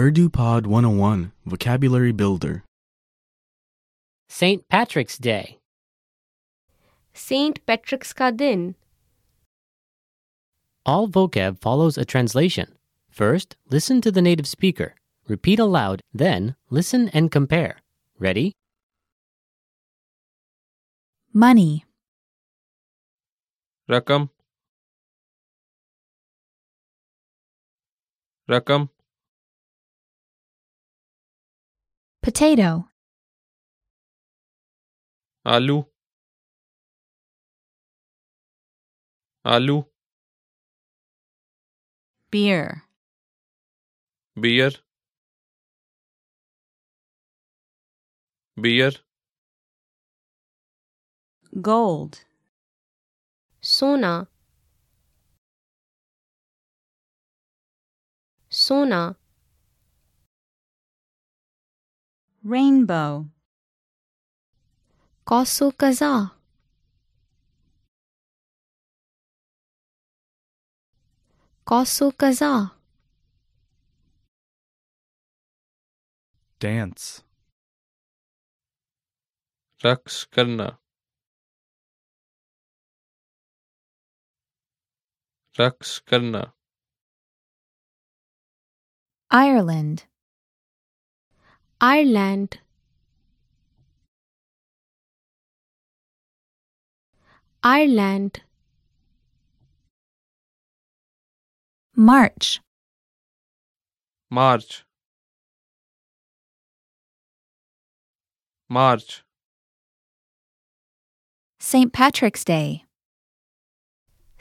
UrduPod 101 Vocabulary Builder St. Patrick's Day St. Patrick's ka din All vocab follows a translation. First, listen to the native speaker. Repeat aloud, then listen and compare. Ready? Money Rakam Rakam Potato. Alu. Alu. Beer. Beer. Beer. Gold. Sona. Sona. rainbow. Kosu kaza Kosu kaza Dance Raks karna Raks karna Ireland. Ireland Ireland March, March March St. Patrick's Day,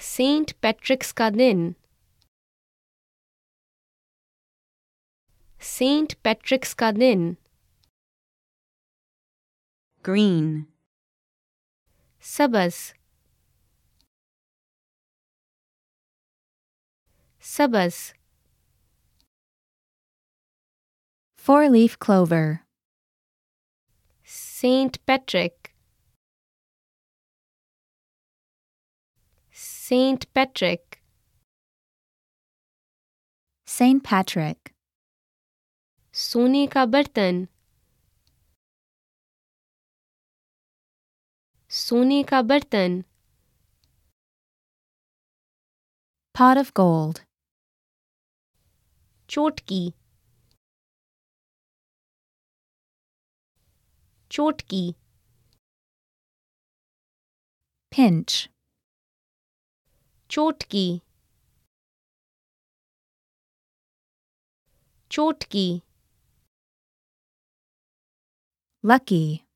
Saint पैट्रिक्स का दिन Saint पैट्रिक्स का दिन green, सबस सबस four leaf clover, Saint Patrick Saint Patrick St. Patrick, सोने का बर्तन। सोने का बर्तन। Pot of gold, चोटकी। चोटकी। Pinch, चोटकी। चोटकी। lucky,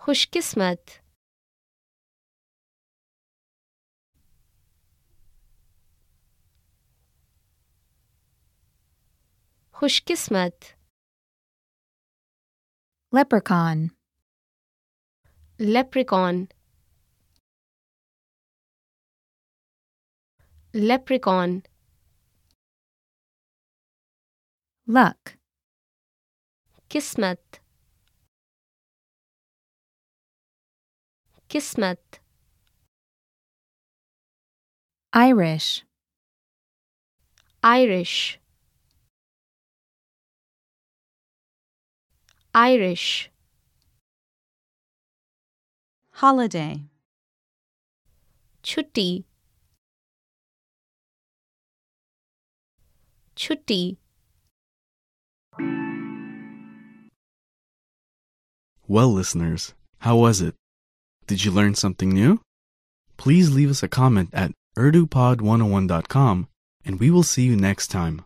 खुशकिस्मत खुशकिस्मत leprechaun, leprechaun leprechaun luck. Kismet. Kismet. Irish. Irish. Irish. Holiday. Chutti. Chutti. Well, listeners, how was it? Did you learn something new? Please leave us a comment at urdupod101.com and we will see you next time.